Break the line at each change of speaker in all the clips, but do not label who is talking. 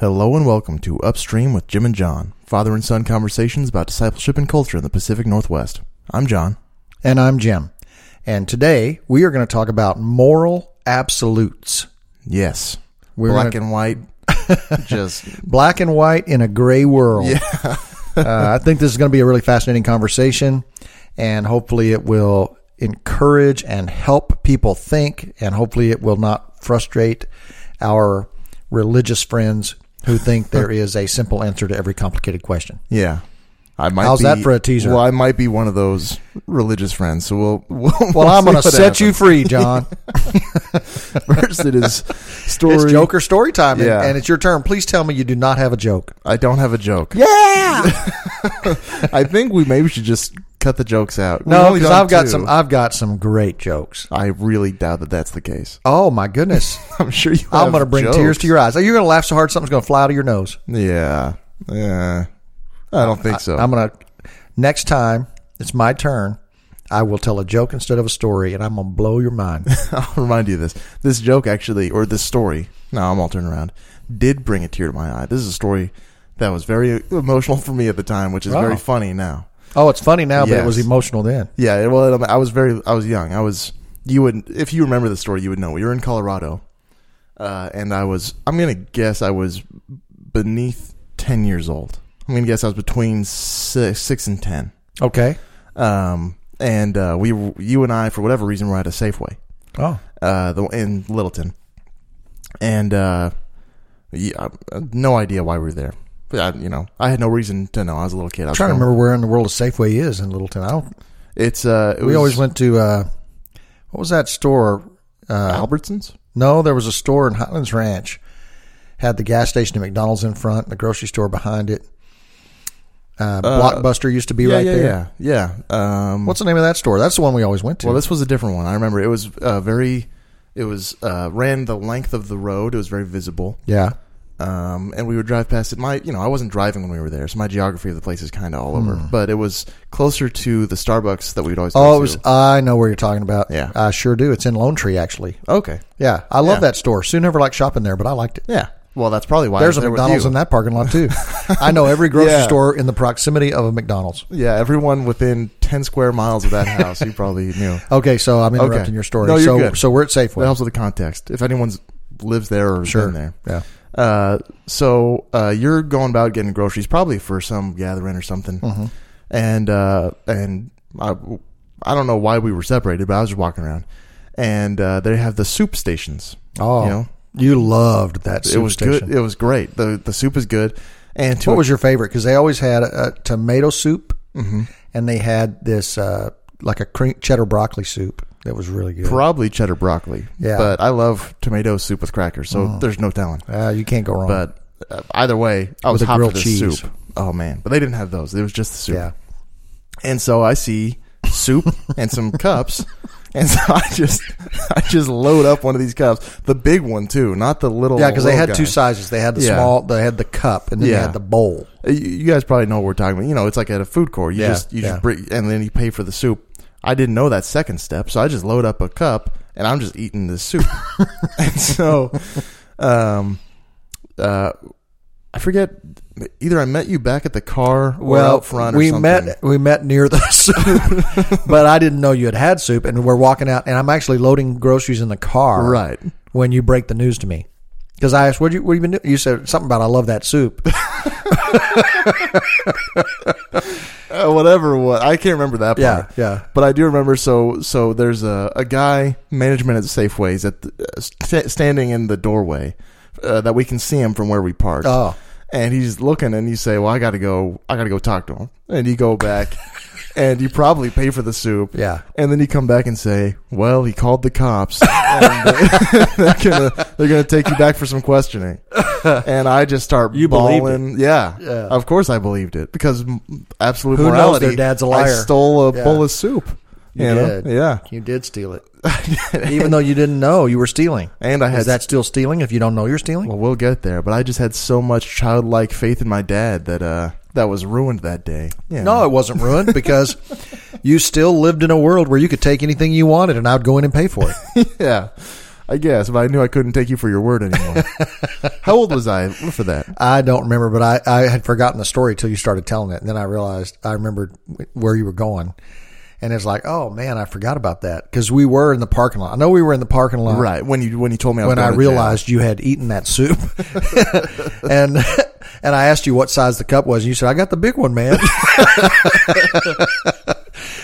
Hello and welcome to Upstream with Jim and John, father and son conversations about discipleship and culture in the Pacific Northwest. I'm John.
And I'm Jim. And today we are going to talk about moral absolutes.
Yes.
We're
Black
gonna-
and white. just
Black and white in a gray world. Yeah. uh, I think this is going to be a really fascinating conversation, and hopefully it will encourage and help people think, and hopefully it will not frustrate our religious friends who think there is a simple answer to every complicated question.
yeah. I might
How's
be,
that for a teaser?
Well, I might be one of those religious friends, so we'll. we'll
Well, I'm going to set you free, John.
First, it is story.
It's Joker story time, and-
Yeah.
and it's your turn. Please tell me you do not have a joke.
I don't have a joke.
Yeah.
I think we maybe should just cut the jokes out.
No, because I've got
two.
some. I've got some great jokes.
I really doubt that that's the case.
Oh my goodness!
I'm sure you.
I'm going to bring
jokes.
tears to your eyes. Are you going to laugh so hard something's going to fly out of your nose?
Yeah. Yeah. I don't think so.
I'm going to. Next time it's my turn, I will tell a joke instead of a story, and I'm going to blow your mind.
I'll remind you of this. This joke actually, or this story, no, I'm all turned around, did bring a tear to my eye. This is a story that was very emotional for me at the time, which is
Oh.
very funny now.
oh, it's funny now, but it was emotional then.
Yeah, well, I was very, I was young. I was, you would, if you remember the story, you would know. We were in Colorado, uh, and I was, I'm going to guess I was beneath 10 years old. I'm going to guess I was between six, six and 10.
Okay.
Um, and uh, we, you and I, for whatever reason, were at a Safeway.
Oh,
uh, the in Littleton, and uh, yeah, I- no idea why we were there. But I, you know, I had no reason to know. I was a little kid. I
I'm
was
trying to remember where in the world a Safeway is in Littleton. I don't.
It's uh, it
We
was
always went to uh, what was that store? Uh,
Albertsons.
No, there was a store in Highlands Ranch. Had the gas station and McDonald's in front, and the grocery store behind it. Uh, Blockbuster used to be
Yeah,
right
yeah,
there.
yeah, yeah. Um,
What's the name of that store? That's the one we always went to.
well, this was a different one. I remember it was uh, very. It was uh, ran the length of the road. It was very visible.
yeah.
um, and we would drive past it. My, you know, I wasn't driving when we were there, so my geography of the place is kind of all over. But it was closer to the Starbucks that we'd always.
Hmm. Oh,
go
it was.
to.
I know where you're talking about.
Yeah.
I sure do. It's in Lone Tree, actually.
okay.
Yeah, I love
Yeah.
that store. Sue never liked shopping there, but I liked it.
Yeah. Well, that's probably why
There's a McDonald's in that parking lot too. I know every grocery
Yeah.
store in the proximity of a McDonald's.
Yeah, everyone within ten square miles of that house, you probably knew.
Okay, so I'm interrupting
Okay.
your story.
No, you're
so,
good.
so we're at
That
Safeway.
helps with the context. If anyone's lives there or
Sure.
been there,
Yeah.
uh, so uh, you're going about getting groceries, probably for some gathering or something,
Mm-hmm.
and uh, and I, I don't know why we were separated, but I was just walking around, and uh, they have the soup stations.
Oh,
you know,
you loved that soup
it was
station.
good. It was great. the The soup is good, and
What was your favorite? Because they always had a, a tomato soup,
Mm-hmm.
and they had this uh, like a cream, cheddar broccoli soup that was really good.
probably cheddar broccoli.
Yeah.
but I love tomato soup with crackers, so there's no telling.
uh, you can't go wrong.
But uh, either way, I was
a
hot for
grilled cheese.
soup. Oh man, but they didn't have those. It was just the soup.
yeah,
And so I see soup and some cups, and so I just I just load up one of these cups, the big one too, not the little.
yeah, because they had two sizes. They had the
Yeah.
small, they had the cup, and then they had the bowl.
Uh, You, you guys probably know what we're talking about. You know, it's like at a food court. You
Yeah,
just you
yeah.
just bring, and then you pay for the soup. I didn't know that second step, so I just load up a cup and I'm just eating this soup. and so, um, uh, I forget. Either I met you back at the car or out front. Or
we
something.
met we met near the soup, but I didn't know you had had soup, and we're walking out, and I'm actually loading groceries in the car.
right.
when you break the news to me. Because I asked, what you what you been doing? You said something about I love that soup.
Uh, whatever. What I can't remember that part.
Yeah, yeah.
But I do remember. So so there's a, a guy management at Safeways at the, uh, st- standing in the doorway uh, that we can see him from where we parked.
Oh.
And he's looking, and you say, "Well, I got to go. I got to go talk to him." And you go back, and you probably pay for the soup.
Yeah.
And then you come back and say, "Well, he called the cops. and uh, they're gonna they're gonna take you back for some questioning." And I just start
You
bawling. Yeah,
Yeah.
Of course, I believed it because absolute
Who knows their dad's a liar.
I stole a
Yeah.
bowl of soup.
You
You know?
did.
Yeah.
You did steal it, even though you didn't know you were stealing.
And I had
Is that still stealing if you don't know you're stealing?
Well, we'll get there, but I just had so much childlike faith in my dad that uh that was ruined that day. Yeah.
No, it wasn't ruined because you still lived in a world where you could take anything you wanted, and I'd go in and pay for it.
yeah. I guess, but I knew I couldn't take you for your word anymore. How old was I for that?
I don't remember, but I, I had forgotten the story till you started telling it, and then I realized I remembered where you were going, and it's like, oh man, I forgot about that because we were in the parking lot. I know we were in the parking lot,
Right when you when you told me I was
when I
going to jail.
realized you had eaten that soup, and and I asked you what size the cup was, and you said I got the big one, man.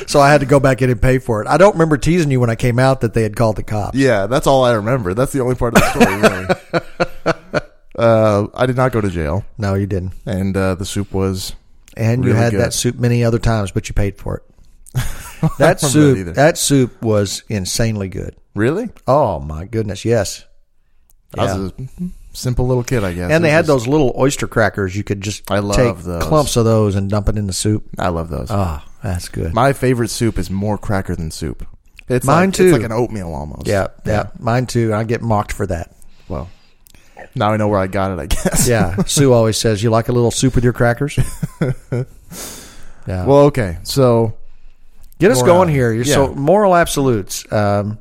so I had to go back in and pay for it. I don't remember teasing you when I came out that they had called the cops.
Yeah, that's all I remember. That's the only part of the story, really. uh, I did not go to jail,
No, you didn't.
and uh, the soup was
And you had
good.
that soup many other times, but you paid for it. That
remember that
soup, that soup was insanely good.
really.
Oh my goodness, yes.
I was a simple little kid, I guess.
And they had those little oyster crackers. You could just
I love
take
those.
clumps of those and dump it in the soup.
I love those.
Oh, that's good.
My favorite soup is more cracker than soup. It's
Mine
like,
too.
It's like an oatmeal almost.
yeah, yeah, mine too. I get mocked for that.
Well, now I know where I got it. I guess.
Yeah, Sue always says, "You like a little soup with your crackers." Yeah.
Well, okay. So
Get us
Moral-
going here. You're So moral absolutes, um,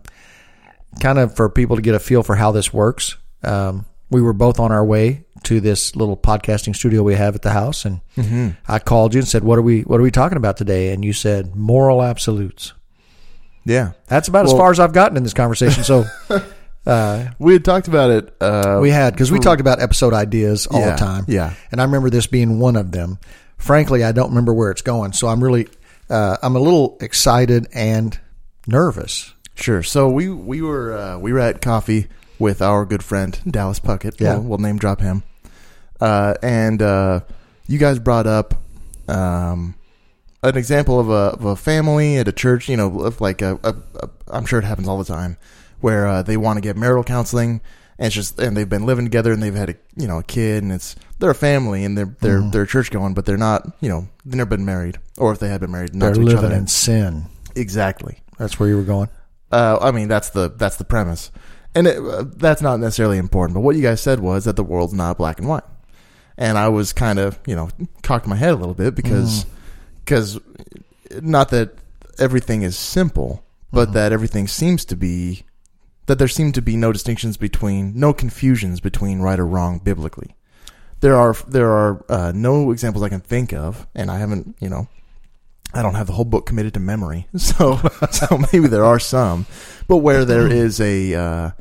kind of for people to get a feel for how this works. Um, we were both on our way to this little podcasting studio we have at the house, and
Mm-hmm.
I called you and said, "What are we? What are we talking about today?" And you said moral absolutes.
yeah,
That's about as far as I've gotten in this conversation. So uh,
we had talked about it. Uh,
we had because we talked about episode ideas all
yeah,
the time.
Yeah.
and I remember this being one of them. Frankly, I don't remember where it's going, so I'm really, uh, I'm a little excited and nervous.
Sure. So we we were uh, we were at coffee with our good friend Dallas Puckett.
Yeah.
We'll, we'll name drop him. Uh, and uh, you guys brought up um, an example of a of a family at a church. You know, of like a, a, a I'm sure it happens all the time where uh, they want to get marital counseling. And it's just, and they've been living together, and they've had a, you know, a kid, and it's they're a family, and they're they're they're church going, but they're not, you know, they've never been married, or if they had been married, not
They're
to each
living
other.
in sin.
exactly.
That's where you were going.
Uh, I mean, that's the that's the premise, and it, uh, that's not necessarily important. But what you guys said was that the world's not black and white, and I was kind of you know cocked my head a little bit because because not that everything is simple, but that everything seems to be that there seem to be no distinctions between no confusions between right or wrong biblically. There are there are uh, no examples I can think of, and I haven't you know I don't have the whole book committed to memory, so so maybe there are some, but where there is a uh,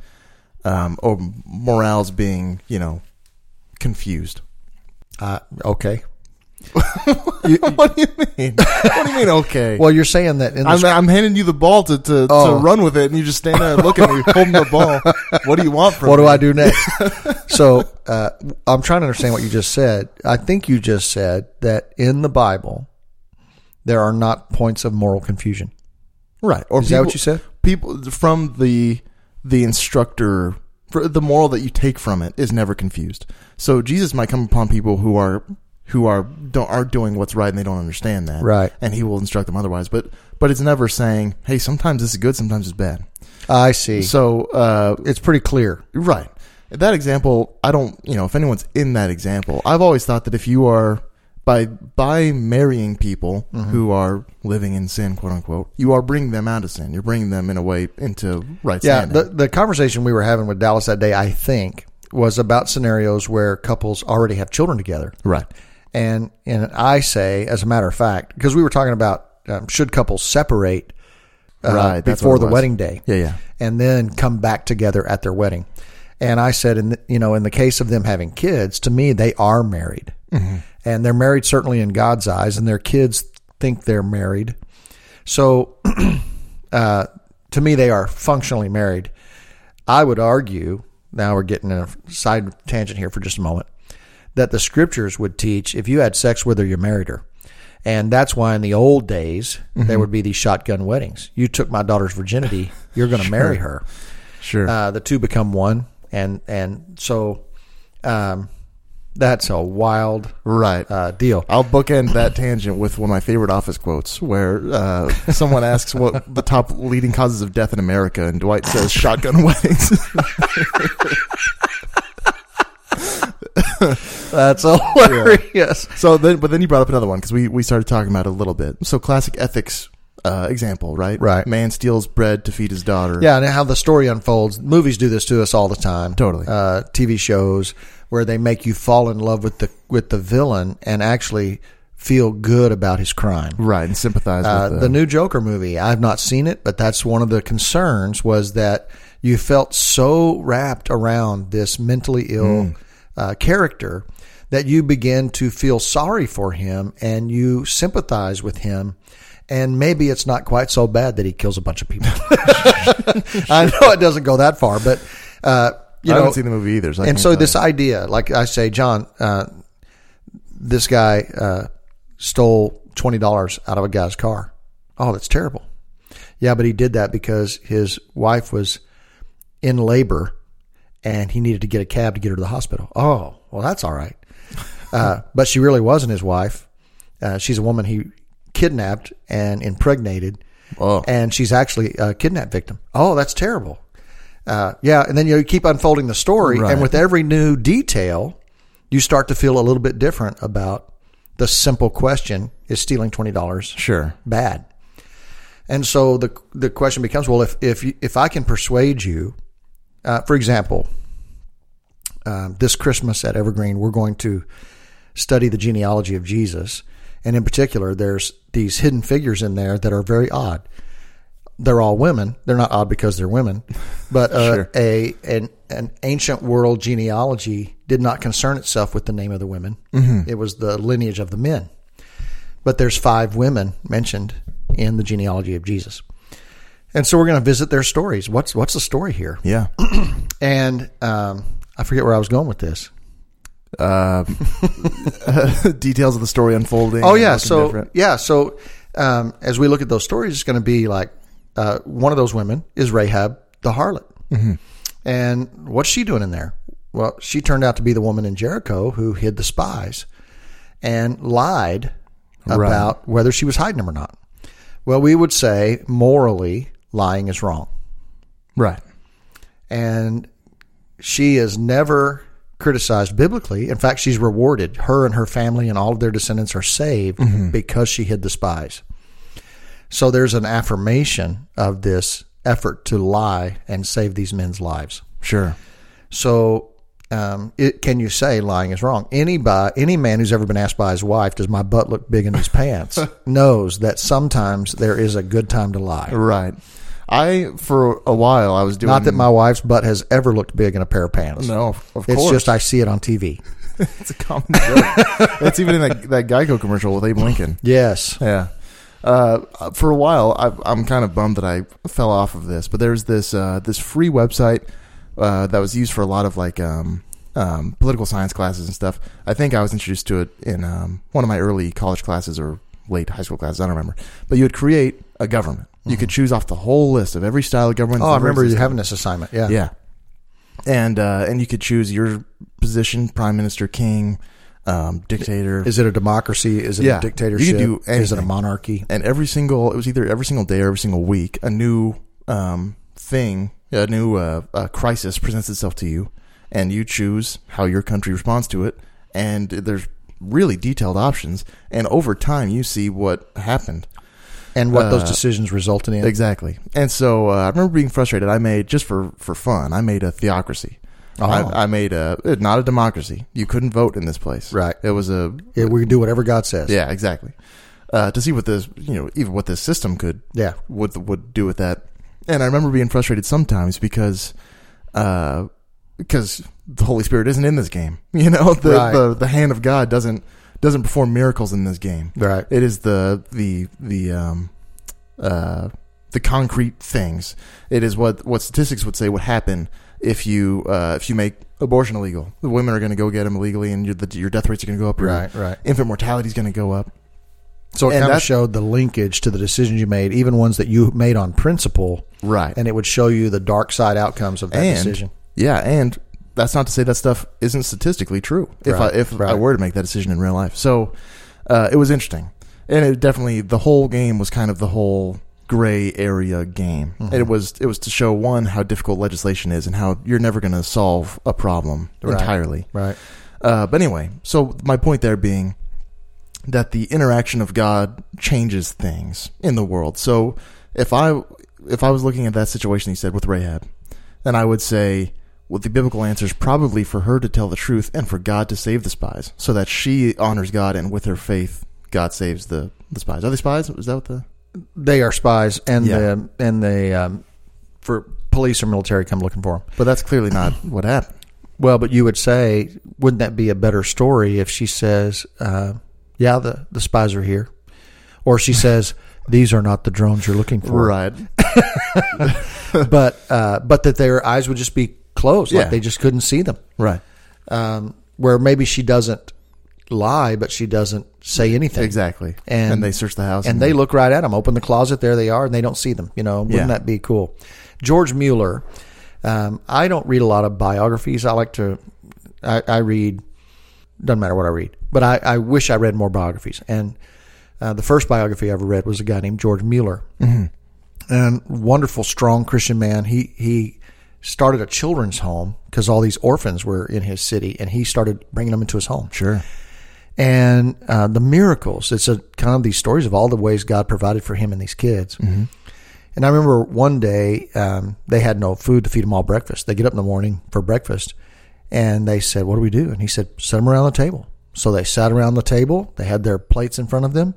um, or morals being you know confused.
Uh, okay.
what do you mean? What do you mean? Okay.
Well, you're saying that in the
I'm, I'm handing you the ball to, to,
Oh.
to run with it, and you just stand there and look at me holding the ball. What do you want from
what do? I do next? so uh, I'm trying to understand what you just said. I think you just said that in the Bible there are not points of moral confusion.
Right. Or
Is that what you said?
People from the the instructor, for the moral that you take from it is never confused. So Jesus might come upon people who are who are don't aren't doing what's right and they don't understand that.
Right.
And he will instruct them otherwise. But but it's never saying, hey, sometimes this is good, sometimes it's bad.
I see.
So uh,
it's pretty clear.
Right. That example, I don't, you know, if anyone's in that example, I've always thought that if you are by by marrying people
Mm-hmm.
who are living in sin, quote unquote, you are bringing them out of sin. You're bringing them in a way into right
Yeah,
standing.
the the conversation we were having with Dallas that day, I think, was about scenarios where couples already have children together.
right.
And and I say, as a matter of fact, because we were talking about um, should couples separate uh,
Right,
before the
was.
wedding day,
Yeah, yeah.
and then come back together at their wedding. And I said, in the, you know, in the case of them having kids, to me they are married,
Mm-hmm.
and they're married certainly in God's eyes, and their kids think they're married. So, uh, to me, they are functionally married. I would argue. Now we're getting in a side tangent here for just a moment. That the scriptures would teach if you had sex with her, you married her. And that's why in the old days, there would be these shotgun weddings. You took my daughter's virginity, you're going to marry her.
Sure.
Uh, the two become one. And, and so, um, That's a wild
Right.
uh, deal.
I'll bookend that tangent with one of my favorite office quotes where uh, someone asks what the top leading causes of death in America, and Dwight says shotgun weddings.
That's hilarious.
so then, but then you brought up another one because we, we started talking about it a little bit. So classic ethics uh, example, right?
Right.
Man steals bread to feed his daughter.
Yeah, and how the story unfolds. Movies do this to us all the time.
Totally.
Uh, TV shows where they make you fall in love with the with the villain and actually feel good about his crime.
Right, and sympathize
Uh,
with
the new Joker movie. I've not seen it, but that's one of the concerns was that you felt so wrapped around this mentally ill uh, character that you begin to feel sorry for him and you sympathize with him. And maybe it's not quite so bad that he kills a bunch of people. I know it doesn't go that far, but uh, you
I
know,
haven't seen the movie either. So
and so this
you.
idea, like I say, John, uh, this guy uh, stole twenty dollars out of a guy's car. Oh, that's terrible. Yeah, but he did that because his wife was in labor, and he needed to get a cab to get her to the hospital. Oh, well, that's all right. Uh, but she really wasn't his wife. Uh, she's a woman he kidnapped and impregnated,
Oh.
and she's actually a kidnap victim. Oh, that's terrible. Uh, yeah, and then you keep unfolding the story,
Right.
and with every new detail, you start to feel a little bit different about the simple question: Is stealing twenty dollars
Sure.
bad? And so the the question becomes: Well, if if if I can persuade you, uh, for example, um, this Christmas at Evergreen, we're going to study the genealogy of Jesus, and in particular, there's these hidden figures in there that are very odd. They're all women. They're not odd because they're women, but uh,
Sure.
a an an ancient world genealogy did not concern itself with the name of the women. It was the lineage of the men. But there's five women mentioned in the genealogy of Jesus, and so we're going to visit their stories. What's what's the story here?
Yeah.
And um, I forget where I was going with this.
Uh, details of the story unfolding.
Oh yeah, so
different.
yeah, so um, as we look at those stories, it's going to be like uh, one of those women is Rahab the harlot,
Mm-hmm.
and what's she doing in there? Well, she turned out to be the woman in Jericho who hid the spies and lied about whether she was hiding them or not. Well, we would say morally lying is wrong,
right.
and she is never criticized biblically. In fact, she's rewarded. Her and her family and all of their descendants are saved because she hid the spies. So there's an affirmation of this effort to lie and save these men's lives.
Sure.
So, um, it, can you say lying is wrong? Any by any man who's ever been asked by his wife, "Does my butt look big in these pants?" knows that sometimes there is a good time to lie.
Right. I for a while I was doing
Not that my wife's butt has ever looked big in a pair of pants.
no, of course.
It's just I see it on TV.
it's a common joke. it's even in that, that Geico commercial with Abe Lincoln.
Yes.
Yeah. Uh, for a while, I, I'm kind of bummed that I fell off of this, but there's this uh, this free website uh, that was used for a lot of like um, um, political science classes and stuff. I think I was introduced to it in um, one of my early college classes or late high school classes. I don't remember. But you would create a government. You could choose off the whole list of every style of government.
Oh, I remember you having this assignment. Yeah.
Yeah. And uh, and you could choose your position: prime minister, king, um, dictator.
Is it a democracy? Is it
Yeah.
a dictatorship?
You can do
Is it a
anything.
monarchy?
and every single it was either every single day or every single week a new um, thing a new uh, uh, crisis presents itself to you and you choose how your country responds to it and there's really detailed options and over time you see what happened
And what those
Uh,
decisions resulted in?
exactly and so uh, i remember being frustrated i made just for for fun i made a theocracy
Oh.
I, I made a not a democracy you couldn't vote in this place
Right.
it was a
Yeah, we can do whatever God says.
yeah exactly uh, to see what this you know even what this system could
Yeah.
would would do with that. And I remember being frustrated sometimes because uh because the Holy Spirit isn't in this game. You know, the
Right.
the, the hand of God doesn't doesn't perform miracles in this game.
Right.
It is the the the um uh the concrete things. It is what what statistics would say would happen if you uh if you make abortion illegal. The women are going to go get them illegally, and your the, your death rates are going to go up.
Right, right.
Infant mortality is going to go up.
So it
And
kind of
that-
showed the linkage to the decisions you made, even ones that you made on principle,
Right.
and it would show you the dark side outcomes of that
and
decision.
yeah, and that's not to say that stuff isn't statistically true. If
Right,
I if I were to make that decision in real life, so uh, it was interesting, and it definitely the whole game was kind of the whole gray area game.
Mm-hmm.
It was it was to show one how difficult legislation is and how you're never going to solve a problem
Right.
entirely.
Right.
Uh, but anyway, so my point there being that the interaction of God changes things in the world. So if I if I was looking at that situation he said with Rahab, then I would say well the biblical answers probably for her to tell the truth and for God to save the spies, so that she honors God and with her faith God saves the, the spies. Are they spies? Is that what the
They are spies, and
Yeah.
the and the um, for police or military come looking for them.
But that's clearly not what happened.
Well, but you would say, wouldn't that be a better story if she says, uh, "Yeah, the the spies are here," or she says, "These are not the drones you're looking for,"
Right.
but uh, but that their eyes would just be closed,
Yeah.
like they just couldn't see them.
Right.
Um, where maybe she doesn't lie, but she doesn't say anything.
Exactly.
And-
And, they search the house
and they look right at them. Open the closet, there they are, and they don't see them. You know, wouldn't
Yeah.
that be cool? George Mueller. Um, I don't read a lot of biographies. I like to. I, I read. Doesn't matter what I read, but I, I wish I read more biographies. And uh, the first biography I ever read was a guy named George Mueller, and wonderful, strong Christian man. He he started a children's home because all these orphans were in his city, and he started bringing them into his home
Sure.
and uh, the miracles. It's a kind of these stories of all the ways God provided for him and these kids. And I remember one day um, they had no food to feed them all breakfast. They get up in the morning for breakfast, and they said, "What do we do?" And he said, "Set them around the table." So they sat around the table. They had their plates in front of them,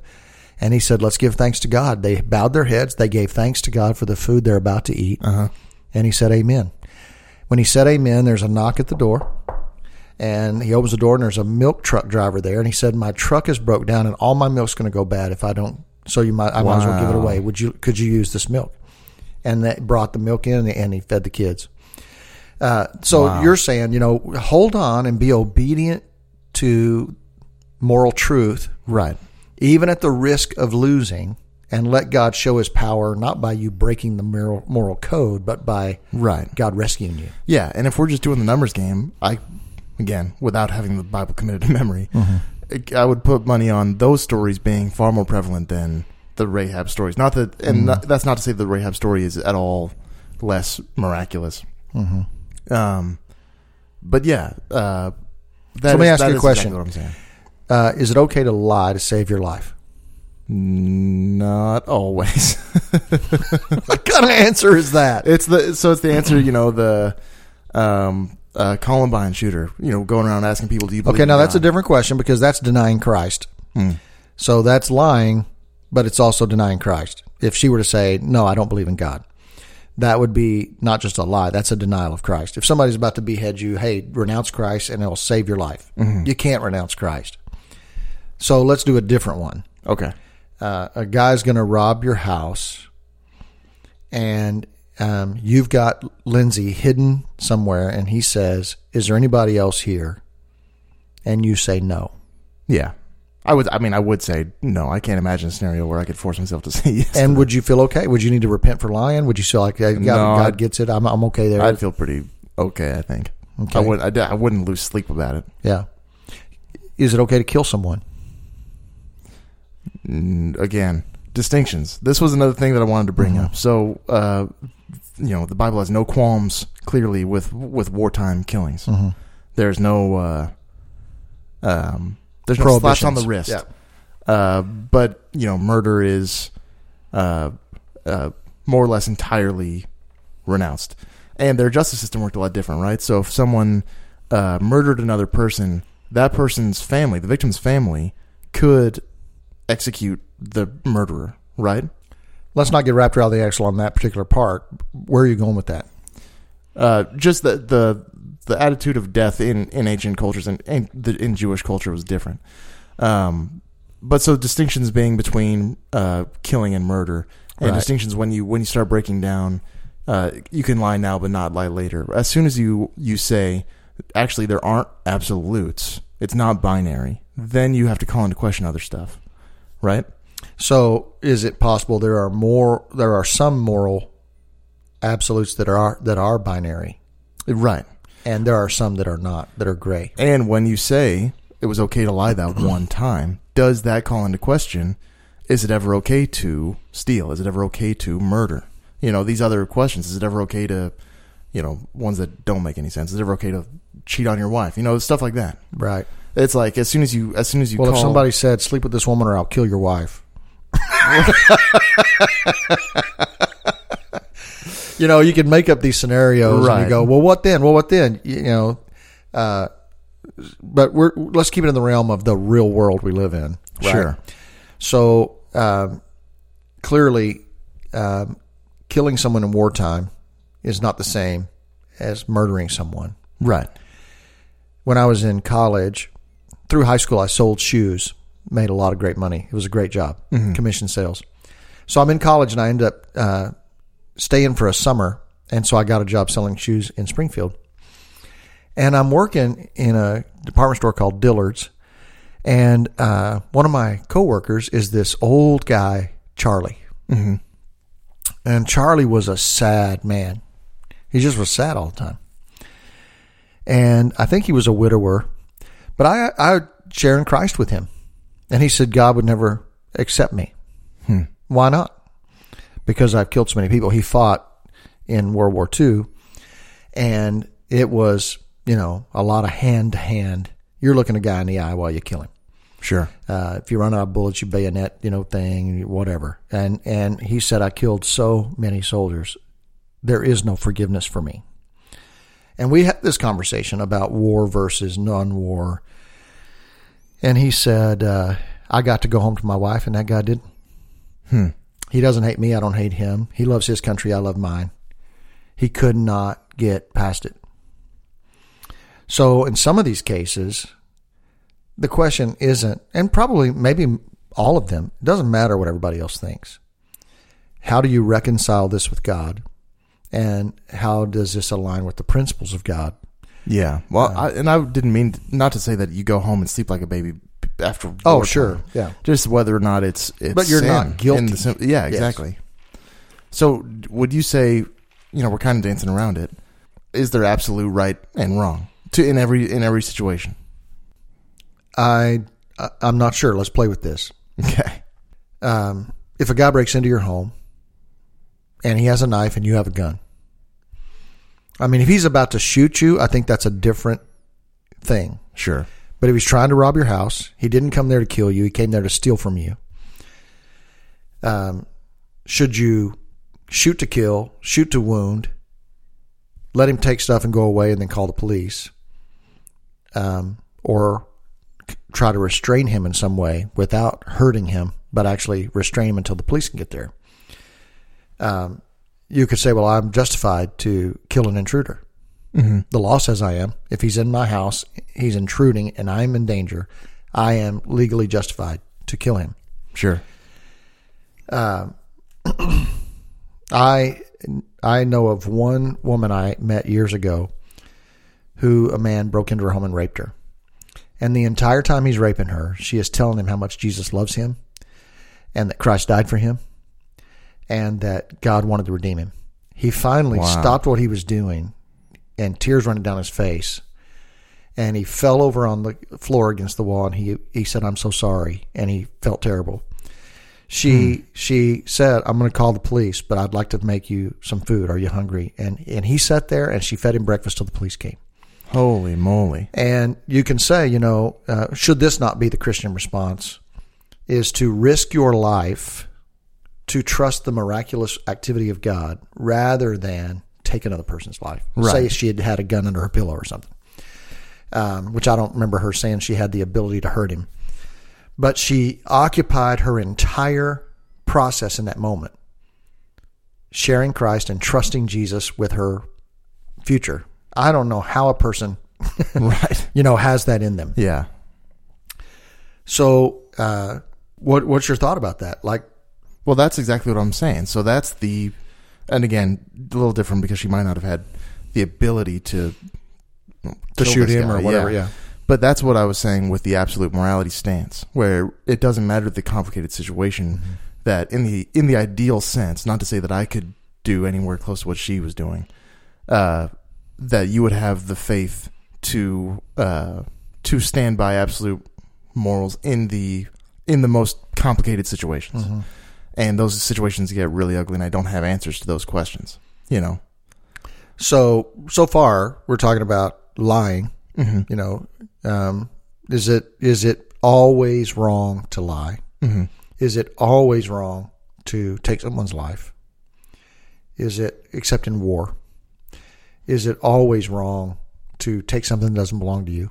and he said, "Let's give thanks to God." They bowed their heads. They gave thanks to God for the food they're about to eat, and he said, "Amen." When he said "Amen," there's a knock at the door and he opens the door and there's a milk truck driver there and he said my truck is broke down and all my milk's going to go bad if i don't so you might i might as well give it away would you could you use this milk and that brought the milk in and he fed the kids uh, so
Wow.
you're saying you know hold on and be obedient to moral truth
Right.
even at the risk of losing and let god show his power not by you breaking the moral, moral code but by
Right.
god rescuing you
Yeah, and if we're just doing the numbers game, I again without having the Bible committed to memory, I- I would put money on those stories being far more prevalent than the Rahab stories. Not that, and not, that's not to say the Rahab story is at all less miraculous. Um, but yeah, uh, that
So let me
is-
ask you a question.
exactly what I'm saying.
uh, is it okay to lie to save your life
Not always.
what kind of answer is that
It's the so it's the answer. You know the um, uh, Columbine shooter. You know, going around asking people, "Do you believe?"
Okay, now that's a different question because that's denying Christ.
Hmm.
So that's lying, but it's also denying Christ. If she were to say, "No, I don't believe in God," that would be not just a lie; that's a denial of Christ. If somebody's about to behead you, hey, renounce Christ and it'll save your life.
Mm-hmm.
You can't renounce Christ. So let's do a different one.
Okay.
Uh, a guy's going to rob your house, and um, you've got Lindsay hidden somewhere, and he says, "Is there anybody else here?" And you say no.
Yeah. I would. I mean, I would say no. I can't imagine a scenario where I could force myself to say yes.
And would you feel okay? Would you need to repent for lying? Would you feel like God,
No,
God gets it? I'm, I'm okay there.
I'd feel pretty okay. I think.
Okay.
I would. I, I wouldn't lose sleep about it.
yeah. Is it okay to kill someone?
Again, distinctions. This was another thing that I wanted to bring
Mm-hmm.
up. So, uh, you know, the Bible has no qualms clearly with with wartime killings.
Mm-hmm.
There's no. Uh, um, there's no slaps on the wrist.
Yeah.
Uh, but you know, murder is uh, uh, more or less entirely renounced, and their justice system worked a lot different, right? So if someone uh, murdered another person, that person's family, the victim's family, could execute the murderer, right?
Let's not get wrapped around the axle on that particular part. Where are you going with that?
Uh, just the the the attitude of death in, in ancient cultures and, and the, in Jewish culture was different. Um, but so distinctions being between uh, killing and murder, and
Right.
distinctions when you when you start breaking down, uh, you can lie now but not lie later. As soon as you you say, actually there aren't absolutes, it's not binary, then you have to call into question other stuff, right?
So, is it possible there are more? There are some moral absolutes that are that are binary.
Right.
And there are some that are not that are gray.
And when you say it was okay to lie that one time, does that call into question? Is it ever okay to steal? Is it ever okay to murder? You know, these other questions. Is it ever okay to, you know, ones that don't make any sense? Is it ever okay to cheat on your wife? You know, stuff like that.
Right.
It's like as soon as you, as soon as you
Well,
call,
if somebody said, "Sleep with this woman, or I'll kill your wife," you know, you can make up these scenarios and
Right.
you go, "Well, what then? Well, what then?" You know, uh, but we're let's keep it in the realm of the real world we live in. right?
Sure.
So um, clearly, um, killing someone in wartime is not the same as murdering someone.
right,
When I was in college, through high school, I sold shoes, made a lot of great money. It was a great job, commission sales. So I'm in college and I end up uh, staying for a summer. And so I got a job selling shoes in Springfield. And I'm working in a department store called Dillard's. And uh, one of my coworkers is this old guy, Charlie. Mm-hmm. And Charlie was a sad man. He just was sad all the time. And I think he was a widower. But I, I in Christ with him. And he said God would never accept me. Why not? Because I've killed so many people. He fought in World War II, and it was, you know, a lot of hand to hand. You're looking a guy in the eye while you kill him.
sure,
Uh, if you run out of bullets, you bayonet, you know, thing, whatever. And and he said, I killed so many soldiers. There is no forgiveness for me. And we had this conversation about war versus non-war. And he said, uh, I got to go home to my wife, and that guy didn't. He doesn't hate me. I don't hate him. He loves his country. I love mine. He could not get past it. So, in some of these cases, the question isn't, and probably maybe all of them, it doesn't matter what everybody else thinks. How do you reconcile this with God? And how does this align with the principles of God?
yeah. Well, uh, I, and I didn't mean not to say that you go home and sleep like a baby after.
Oh,
wartime.
sure. Yeah.
Just whether or not it's, it's
But you're not guilty.
the yeah, exactly. So, would you say, you know, we're kind of dancing around it? Is there absolute right and wrong to in every in every situation?
I, I I'm not sure. Let's play with this.
Okay.
Um, if a guy breaks into your home and he has a knife and you have a gun, I mean, if he's about to shoot you, I think that's a different thing.
Sure.
But if he's trying to rob your house, he didn't come there to kill you. He came there to steal from you. Um, should you shoot to kill, shoot to wound, let him take stuff and go away, and then call the police, um, or try to restrain him in some way without hurting him, but actually restrain him until the police can get there? Um, you could say, "Well, I'm justified to kill an intruder." Mm-hmm. The law says I am. If he's in my house, he's intruding, and I'm in danger. I am legally justified to kill him.
Sure.
Um, I I know of one woman I met years ago who a man broke into her home and raped her. And the entire time he's raping her, she is telling him how much Jesus loves him and that Christ died for him and that God wanted to redeem him. He finally
Wow.
stopped what he was doing and tears running down his face. And he fell over on the floor against the wall and he he said, I'm so sorry. And he felt terrible. She she said, "I'm going to call the police, but I'd like to make you some food. Are you hungry?" And and he sat there and she fed him breakfast till the police came.
Holy moly.
And you can say, you know, uh, should this not be the Christian response? Is to risk your life to trust the miraculous activity of God rather than take another person's life.
Right.
Say she had had a gun under her pillow or something, um, which I don't remember her saying she had the ability to hurt him. But she occupied her entire process in that moment, sharing Christ and trusting Jesus with her future. I don't know how a person,
Right.
you know, has that in them.
Yeah.
So, uh, what what's your thought about that? Like,
Well, that's exactly what I'm saying. So that's the, and again, a little different because she might not have had the ability to
to shoot him
guy,
or whatever? Yeah.
But that's what I was saying with the absolute morality stance, where it doesn't matter the complicated situation.
Mm-hmm.
That in the in the ideal sense, not to say that I could do anywhere close to what she was doing, uh, that you would have the faith to uh, to stand by absolute morals in the in the most complicated situations. And those situations get really ugly, and I don't have answers to those questions. You know,
So so far, we're talking about lying. You know, um, is it is it always wrong to lie? Is it always wrong to take someone's life? Is it except in war? Is it always wrong to take something that doesn't belong to you?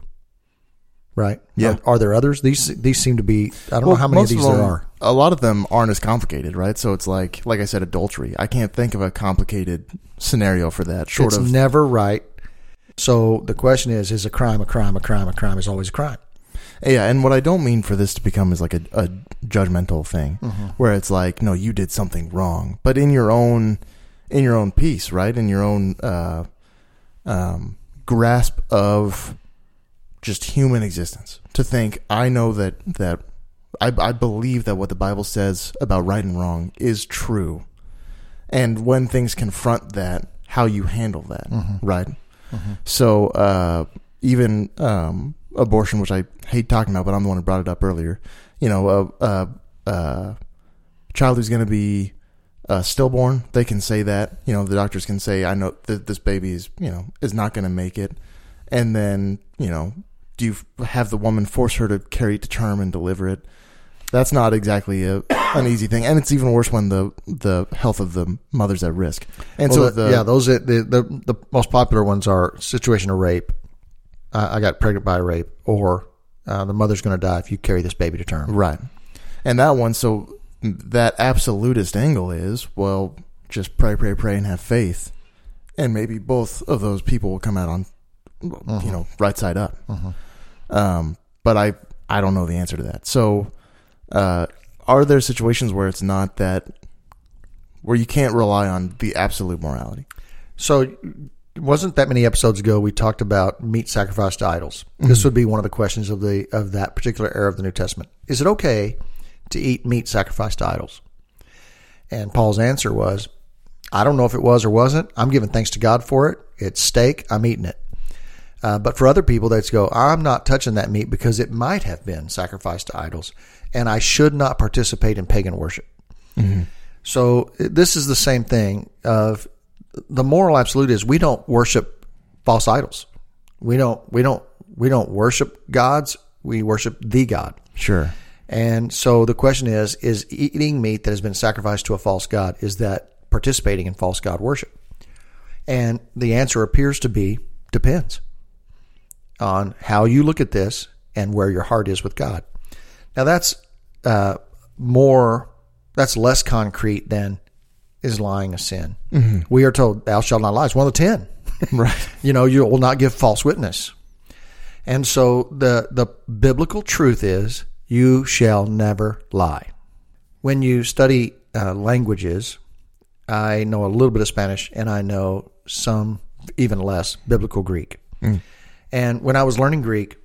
Right?
Yeah.
Are, are there others? These these seem to be. I don't know how many of these
them,
there are.
A lot of them aren't as complicated, right? So it's like, like I said, adultery. I can't think of a complicated scenario for that. Short
it's
of
never right. So the question is: Is a crime a crime? A crime a crime is always a crime.
Yeah, and what I don't mean for this to become is like a, a judgmental thing, where it's like, no, you did something wrong, but in your own, in your own peace, right? In your own uh, um, grasp of just human existence, to think, I know that that I, I believe that what the Bible says about right and wrong is true, and when things confront that, how you handle that, right? So uh, even um, abortion, which I hate talking about, but I'm the one who brought it up earlier. You know, a uh, uh, child who's going to be uh, stillborn, they can say that. You know, the doctors can say, "I know that this baby is, you know, is not going to make it," and then you know, do you have the woman force her to carry it to term and deliver it? That's not exactly a, an easy thing, and it's even worse when the the health of the mother's at risk. And
Well,
so
the-
the
yeah, those are- the, the the most popular ones are situation of rape. Uh, I got pregnant by rape, or uh, the mother's going to die if you carry this baby to term.
Right. And that one, so that absolutist angle is, well, just pray, pray, pray, and have faith. And maybe both of those people will come out on, you know, right side up. Um, but I, I don't know the answer to that. So, uh, are there situations where it's not that, where you can't rely on the absolute morality?
So, wasn't that many episodes ago we talked about meat sacrificed to idols. This would be one of the questions of the of that particular era of the New Testament. Is it okay to eat meat sacrificed to idols? And Paul's answer was, I don't know if it was or wasn't. I'm giving thanks to God for it. It's steak. I'm eating it. Uh, but for other people, they'd go, I'm not touching that meat because it might have been sacrificed to idols, and I should not participate in pagan worship. So this is the same thing of the moral absolute is we don't worship false idols. We don't we don't we don't worship gods. We worship the God.
Sure.
And so the question is is eating meat that has been sacrificed to a false god is that participating in false god worship? And the answer appears to be depends on how you look at this and where your heart is with God. Now that's uh, more that's less concrete than is lying a sin. We are told thou shalt not lie. It's one of the ten.
Right.
you know, you will not give false witness. And so the the biblical truth is you shall never lie. When you study uh, languages, I know a little bit of Spanish and I know some even less biblical Greek. And when I was learning Greek,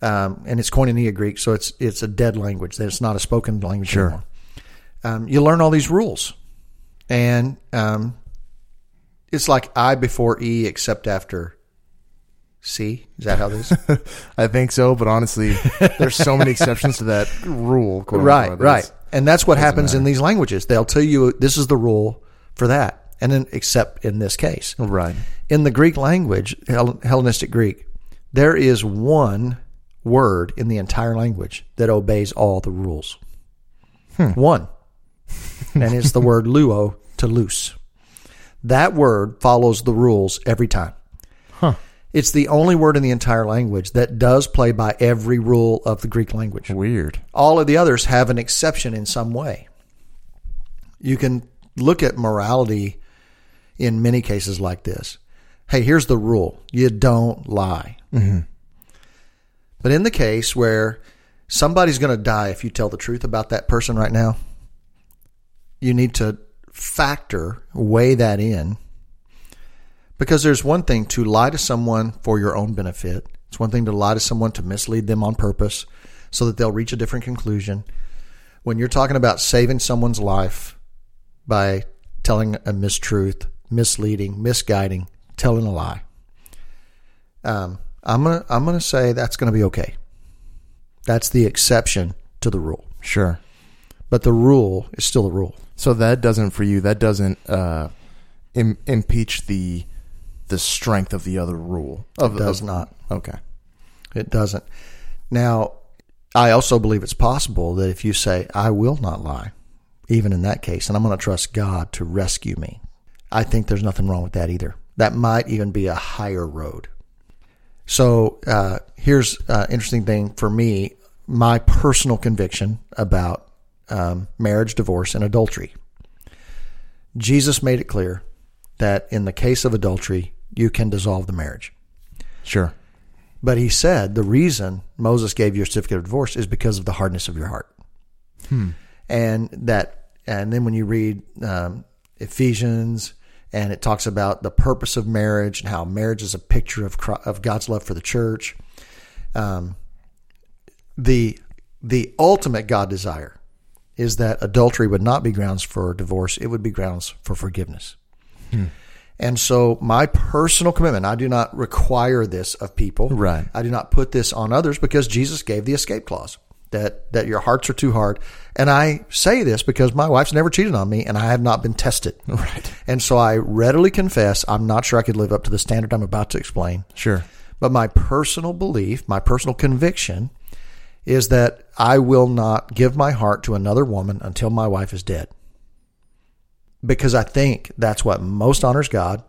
um, and it's Koinonia Greek, so it's it's a dead language. It's not a spoken language
Sure.
anymore. Um, you learn all these rules, and um, it's like I before E except after C. Is that how it is?
I think so, but honestly, there's so many exceptions to that rule.
right,
unquote.
right. And that's what happens in these languages. They'll tell you this is the rule for that, and then except in this case.
Right.
In the Greek language, Hellenistic Greek, there is one word in the entire language that obeys all the rules. Hmm. One. and it's the word luo, to loose. That word follows the rules every time.
Huh.
It's the only word in the entire language that does play by every rule of the Greek language.
Weird.
All of the others have an exception in some way. You can look at morality in many cases like this. Hey, here's the rule you don't lie. But in the case where somebody's going to die if you tell the truth about that person right now, you need to factor, weigh that in. Because there's one thing to lie to someone for your own benefit. It's one thing to lie to someone to mislead them on purpose so that they'll reach a different conclusion. When you're talking about saving someone's life by telling a mistruth, misleading, misguiding, telling a lie, Um, I'm gonna I'm gonna say that's gonna be okay. That's the exception to the rule,
Sure.
but the rule is still the rule.
So that doesn't for you. That doesn't uh, Im- impeach the the strength of the other rule. Of,
It does
of-
not.
Okay.
It doesn't. Now, I also believe it's possible that if you say, I will not lie, even in that case, and I'm going to trust God to rescue me, I think there's nothing wrong with that either. That might even be a higher road. So uh, here's an interesting thing for me my personal conviction about um, marriage, divorce, and adultery. Jesus made it clear that in the case of adultery, you can dissolve the marriage.
Sure.
But he said the reason Moses gave you a certificate of divorce is because of the hardness of your heart. And that, and then when you read um, Ephesians, and it talks about the purpose of marriage and how marriage is a picture of Chri- of God's love for the church. Um, the the ultimate God desire is that adultery would not be grounds for divorce; it would be grounds for forgiveness. And so, my personal commitment, I do not require this of people.
Right.
I do not put this on others because Jesus gave the escape clause that, that your hearts are too hard. And I say this because my wife's never cheated on me and I have not been tested.
Right.
And so I readily confess I'm not sure I could live up to the standard I'm about to explain.
Sure.
But my personal belief, my personal conviction is that I will not give my heart to another woman until my wife is dead. Because I think that's what most honors God.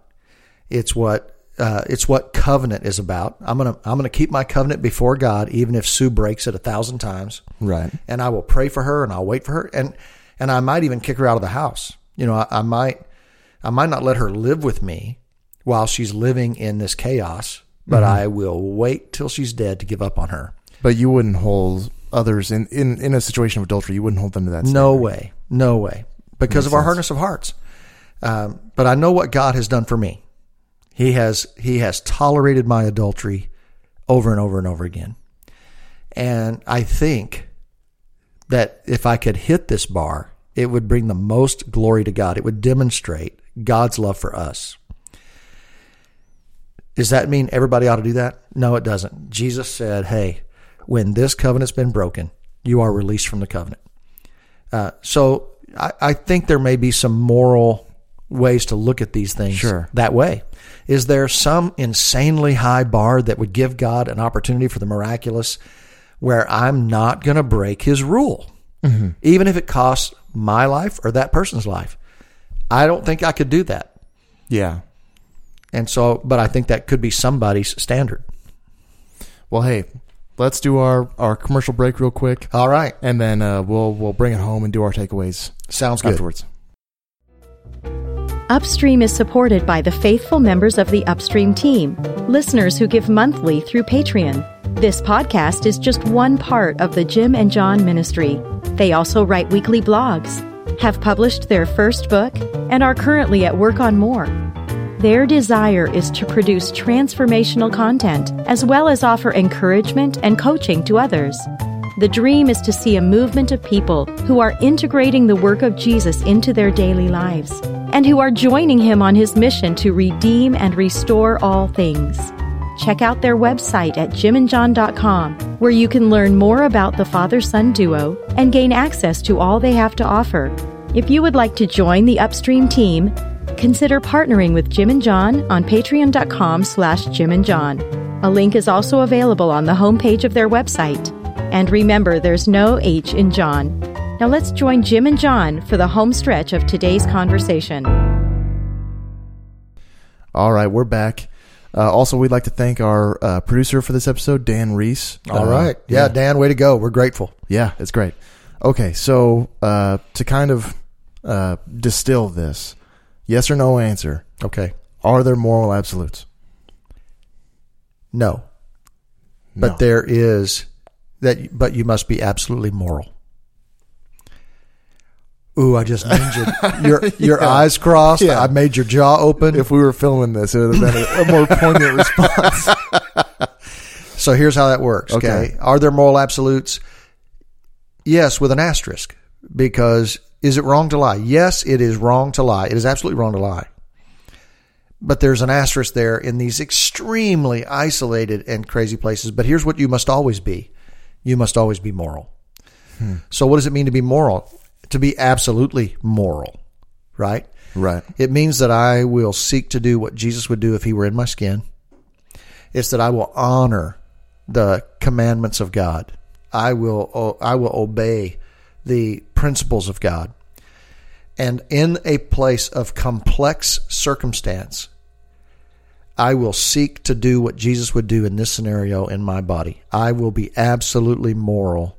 It's what uh, it's what covenant is about. I'm gonna I'm gonna keep my covenant before God, even if Sue breaks it a thousand times.
Right.
And I will pray for her, and I'll wait for her, and and I might even kick her out of the house. You know, I, I might I might not let her live with me while she's living in this chaos, but I will wait till she's dead to give up on her.
But you wouldn't hold others in, in, in a situation of adultery. You wouldn't hold them to that.
No way. No way. Because of our hardness of hearts. Um, but I know what God has done for me. He has He has tolerated my adultery over and over and over again. And I think that if I could hit this bar, it would bring the most glory to God. It would demonstrate God's love for us. Does that mean everybody ought to do that? No, it doesn't. Jesus said, hey, when this covenant's been broken, you are released from the covenant. Uh, so I, I think there may be some moral ways to look at these things
Sure.
that way. Is there some insanely high bar that would give God an opportunity for the miraculous where I'm not going to break his rule, even if it costs my life or that person's life? I don't think I could do that.
Yeah.
And so, but I think that could be somebody's standard.
Well, hey, let's do our, our commercial break real quick,
All right.
and then uh, we'll we'll bring it home and do our takeaways
Sounds good.
afterwards.
Upstream is supported by the faithful members of the Upstream team, listeners who give monthly through Patreon. This podcast is just one part of the Jim and John ministry. They also write weekly blogs, have published their first book, and are currently at work on more. Their desire is to produce transformational content as well as offer encouragement and coaching to others. The dream is to see a movement of people who are integrating the work of Jesus into their daily lives and who are joining him on his mission to redeem and restore all things. Check out their website at jimandjohn.com, where you can learn more about the father son duo and gain access to all they have to offer. If you would like to join the Upstream team, consider partnering with Jim and John on patreon.com slash Jim and John. A link is also available on the homepage of their website. And remember, there's no H in John. Now let's join Jim and John for the home stretch of today's conversation.
All right, we're back. Uh, also, we'd like to thank our uh, producer for this episode, Dan Reese.
All
Uh,
right. Yeah, Dan, way to go. We're grateful.
Yeah, it's great. Okay, so uh, to kind of uh, distill this, yes or no answer:
Okay.
Are there moral absolutes?
No. But there is that but you must be absolutely moral. Ooh, I just ninja. Your your
Yeah.
eyes crossed.
Yeah.
I made your jaw open.
If we were filming this, it would have been a, a more poignant response.
So here's how that works. Okay.
Okay.
Are there moral absolutes? Yes, with an asterisk. Because is it wrong to lie? Yes, it is wrong to lie. It is absolutely wrong to lie. but there's an asterisk there in these extremely isolated and crazy places. But here's what you must always be you must always be moral. Hmm. So, what does it mean to be moral? To be absolutely moral, right?
Right.
It means that I will seek to do what Jesus would do if he were in my skin. It's that I will honor the commandments of God. I will I will obey the principles of God. And in a place of complex circumstance, I will seek to do what Jesus would do in this scenario in my body. I will be absolutely moral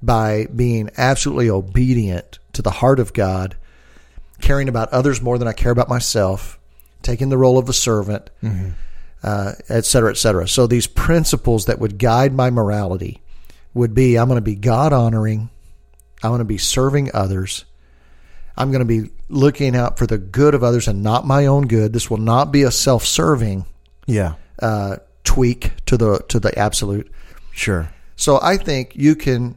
by being absolutely obedient to the heart of God, caring about others more than I care about myself, taking the role of a servant, uh, et cetera, et cetera. So these principles that would guide my morality would be I'm going to be God honoring, I'm going to be serving others. I'm going to be looking out for the good of others and not my own good. This will not be a self-serving
Yeah.
uh, tweak to the to the absolute.
Sure.
So I think you can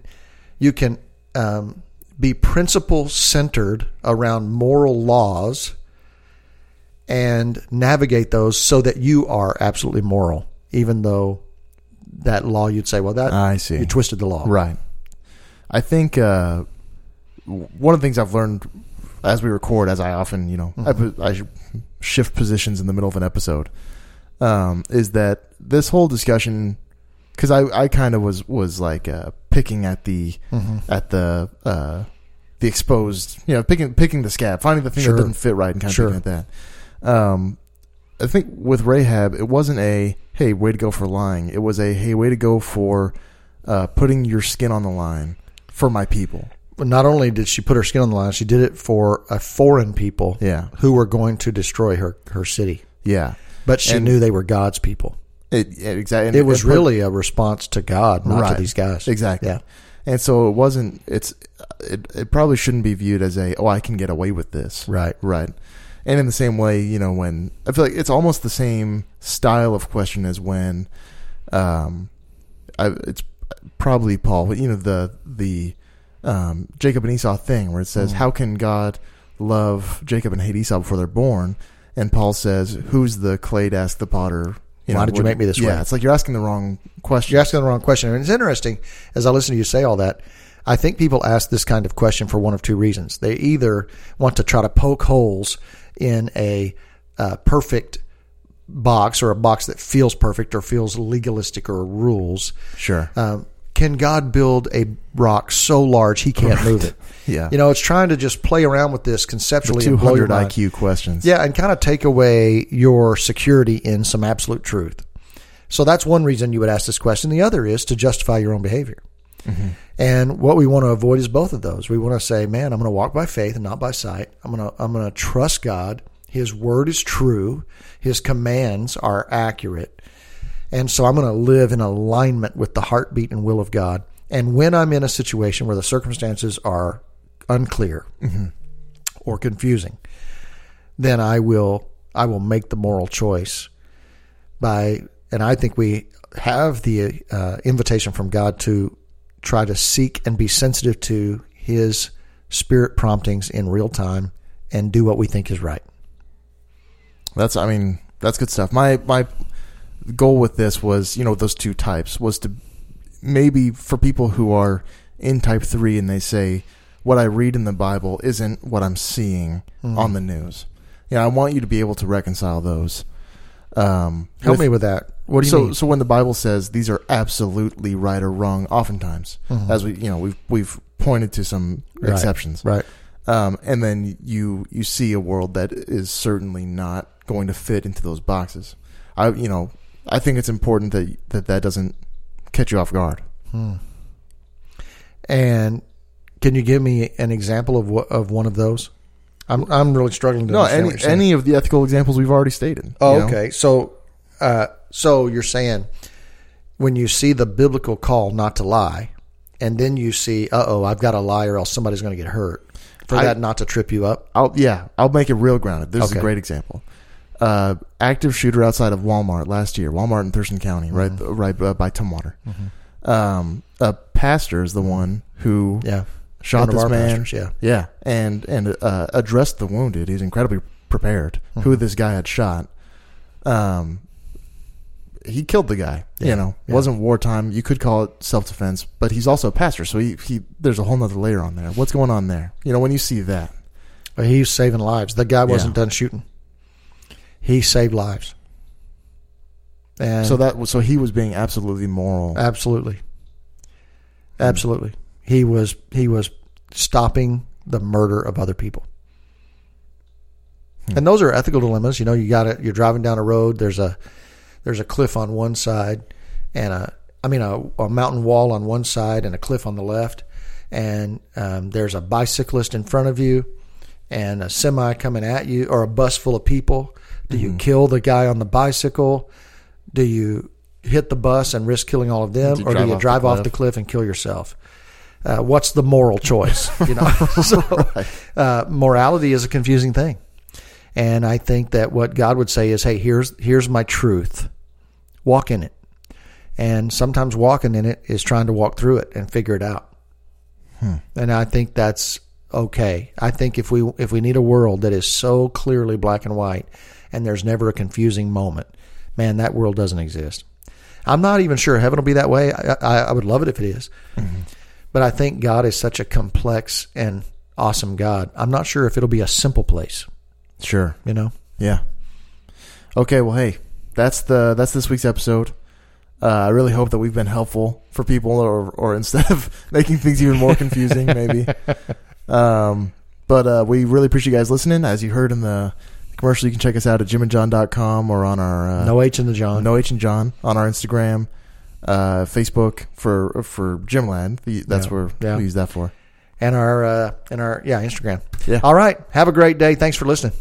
you can um, be principle centered around moral laws and navigate those so that you are absolutely moral, even though that law you'd say, well, that
I see.
you twisted the law,
Right. I think uh, one of the things I've learned as we record, as I often, you know, I, put, I shift positions in the middle of an episode, um, is that this whole discussion, because I, I kind of was was like uh, picking at the at the uh, the exposed, you know, picking picking the scab, finding the thing
Sure.
that didn't fit right, and kind of
Sure.
picking at that. Um, I think with Rahab, it wasn't a hey, way to go for lying. It was a hey, way to go for uh, putting your skin on the line for my people.
Not only did she put her skin on the line, she did it for a foreign people
Yeah,
who were going to destroy her her city.
yeah.
But she
And-
knew they were God's people.
It, it exactly.
It was really a response to God, not to these guys.
exactly.
Yeah.
And so it wasn't. It's. It, it probably shouldn't be viewed as a oh I can get away with this.
Right.
Right. And in the same way, you know, when I feel like it's almost the same style of question as when, um, I, it's probably Paul, but you know the the um, Jacob and Esau thing where it says, "How can God love Jacob and hate Esau before they're born?" And Paul says, "Who's the clay to ask the potter?"
Why did you make me this
yeah,
way?
it's like you're asking the wrong question.
You're asking the wrong question. And it's interesting as I listen to you say all that. I think people ask this kind of question for one of two reasons. They either want to try to poke holes in a uh, perfect box or a box that feels perfect or feels legalistic or rules.
Sure.
Um, can God build a rock so large he can't move it?
Yeah.
You know, it's trying to just play around with this conceptually
Two
and blow your
hundred
mind.
IQ questions.
Yeah, and kind of take away your security in some absolute truth. So that's one reason you would ask this question. The other is to justify your own behavior. Mm-hmm. And what we want to avoid is both of those. We want to say, "Man, I'm going to walk by faith and not by sight. I'm going to I'm going to trust God. His word is true. His commands are accurate. And so I'm going to live in alignment with the heartbeat and will of God. And when I'm in a situation where the circumstances are unclear or confusing, then I will I will make the moral choice by and I think we have the uh, invitation from God to try to seek and be sensitive to his spirit promptings in real time and do what we think is right.
That's I mean that's good stuff. My my goal with this was you know those two types was to maybe for people who are in type three and they say what I read in the Bible isn't what I'm seeing
Mm-hmm.
on the news. Yeah, I want you to be able to reconcile those. Um,
Help
with-
me with that. What do you
so,
mean?
So when the Bible says these are absolutely right or wrong, oftentimes, as we you know we've we've pointed to some
Mm-hmm. Right.
exceptions,
Right.
um, and then you you see a world that is certainly not going to fit into those boxes. I you know I think it's important that that that doesn't catch you off guard.
And can you give me an example of what of one of those? I'm I'm really struggling to
No,
understand
any
what you're saying.
any of the ethical examples we've already stated.
Oh,
you know?
okay. So, uh, so you're saying when you see the biblical call not to lie, and then you see, uh oh, I've got to lie or else somebody's going to get hurt, for
I-
that not to trip you up.
I'll yeah, I'll make it real grounded. This is a great example. Uh, active shooter outside of Walmart last year, Walmart in Thurston County, right,
Mm-hmm.
right uh, by Tumwater. Um, a pastor is the one who
Yeah.
shot
One
this man.
pastors, yeah.
yeah, and and uh, addressed the wounded. He's incredibly prepared who this guy had shot. Um, he killed the guy.
Yeah,
You know,
yeah.
wasn't wartime. You could call it self defense, but he's also a pastor, so he, he there's a whole nother layer on there. What's going on there? You know, when you see that,
he's saving lives. The guy wasn't
Yeah.
done shooting. He saved lives. And
so that so he was being absolutely moral.
absolutely, absolutely, he was he was stopping the murder of other people. And those are ethical dilemmas. You know, you got to You're driving down a road. There's a there's a cliff on one side, and a I mean a, a mountain wall on one side, and a cliff on the left. And um, there's a bicyclist in front of you, and a semi coming at you, or a bus full of people. Do you kill the guy on the bicycle? Do you hit the bus and risk killing all of them, or do you
off the
drive off the cliff and kill yourself? Uh, what's the moral choice? You know, so uh, morality is a confusing thing, and I think that what God would say is, "Hey, here's here's my truth. Walk in it." And sometimes walking in it is trying to walk through it and figure it out. And I think that's okay. I think if we if we need a world that is so clearly black and white, and there's never a confusing moment, man, that world doesn't exist. I'm not even sure heaven will be that way. I, I, I would love it if it is. but I think God is such a complex and awesome God. I'm not sure if it'll be a simple place.
Sure.
You know,
Yeah. Okay. Well, hey, that's the that's this week's episode. Uh, I really hope that we've been helpful for people, or or instead of making things even more confusing, maybe. Um, but uh, we really appreciate you guys listening. As you heard in the commercial, you can check us out at jimandjohn.com or on our uh,
no H in the John.
no H and John on our Instagram, uh, Facebook for for Gymland. The- That's
Yeah.
where
Yeah.
we use that for.
and our uh, and our yeah Instagram.
Yeah.
All right. Have a great day. Thanks for listening.